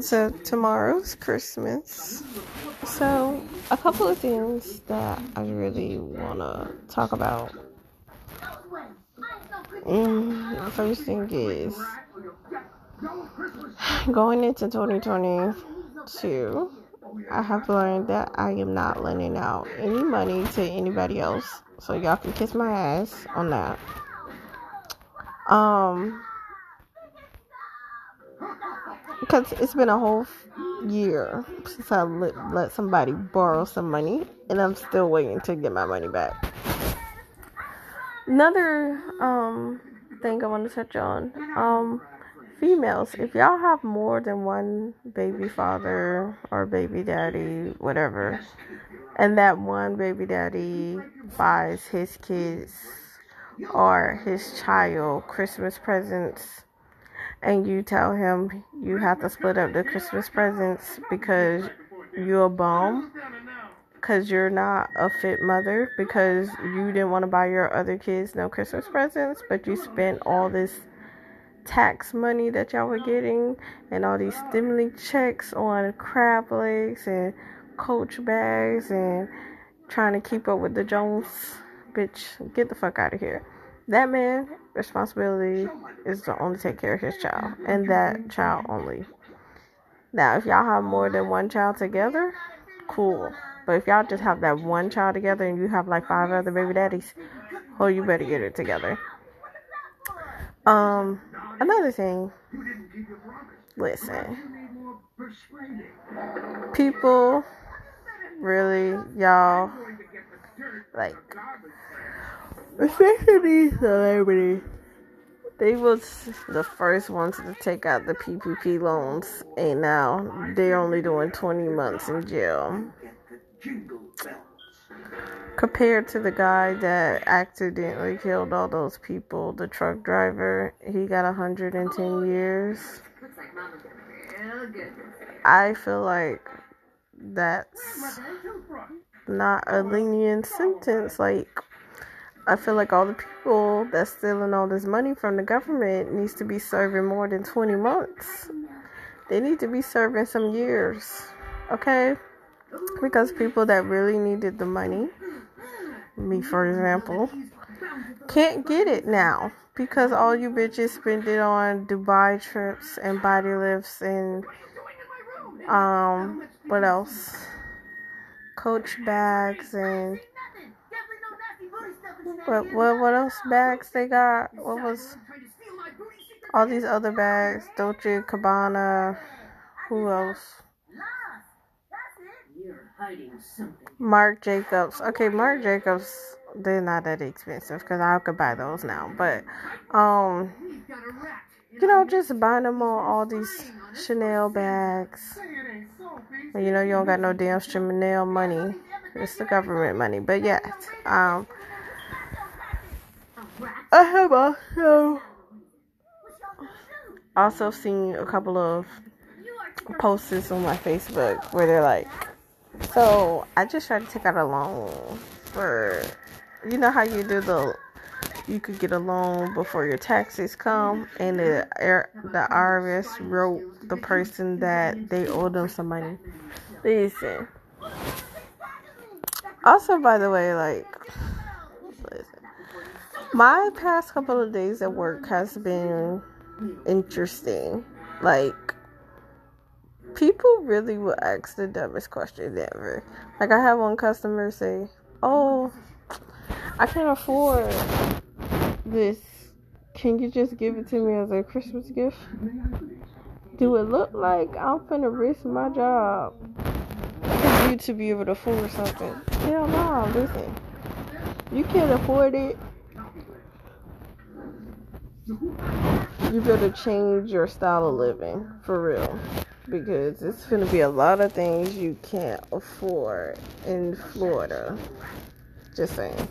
So tomorrow's Christmas. So a couple of things that I really wanna talk about. Mm, first thing is going into 2022. I have learned that I am not lending out any money to anybody else. So y'all can kiss my ass on that. Um because it's been a whole year since I let, let somebody borrow some money, and I'm still waiting to get my money back. Another um thing I want to touch on, um, females. If y'all have more than one baby father or baby daddy, whatever, and that one baby daddy buys his kids or his child Christmas presents and you tell him you have to split up the Christmas presents because you're a bum, because you're not a fit mother, because you didn't want to buy your other kids no Christmas presents, but you spent all this tax money that y'all were getting and all these stimuli checks on crab legs and coach bags and trying to keep up with the Jones. Bitch, get the fuck out of here. That man responsibility is to only take care of his child and that child only. Now, if y'all have more than one child together, cool. But if y'all just have that one child together and you have like five other baby daddies, oh, you better get it together. Um, another thing. Listen, people really, y'all, like especially celebrities. They was the first ones to take out the PPP loans, and now they're only doing 20 months in jail. Compared to the guy that accidentally killed all those people, the truck driver, he got 110 years. I feel like that's not a lenient sentence. Like, I feel like all the people that's stealing all this money from the government needs to be serving more than 20 months. They need to be serving some years, okay? Because people that really needed the money, me for example, can't get it now because all you bitches spend it on Dubai trips and body lifts and um what else? Coach bags and what what what else bags they got? What was all these other bags? Dolce Gabbana. Who else? Marc Jacobs. Okay, Marc Jacobs. They're not that expensive because I could buy those now. But um, you know, just buying them all, all these Chanel bags. You know, you don't got no damn Chanel money. It's the government money. But yes, um, I have also also seen a couple of posts on my Facebook where they're like, so I just tried to take out a loan for, you know how you do the, you could get a loan before your taxes come, and the the IRS wrote the person that they owe them some money. Listen. Also, by the way, like my past couple of days at work has been interesting. Like people really will ask the dumbest question ever. Like I have one customer say, "Oh, I can't afford this. Can you just give it to me as a Christmas gift?" Do it look like I'm gonna risk my job for you to be able to afford something? Hell no, listen. You can't afford it you better change your style of living for real because it's going to be a lot of things you can't afford in Florida. Just saying.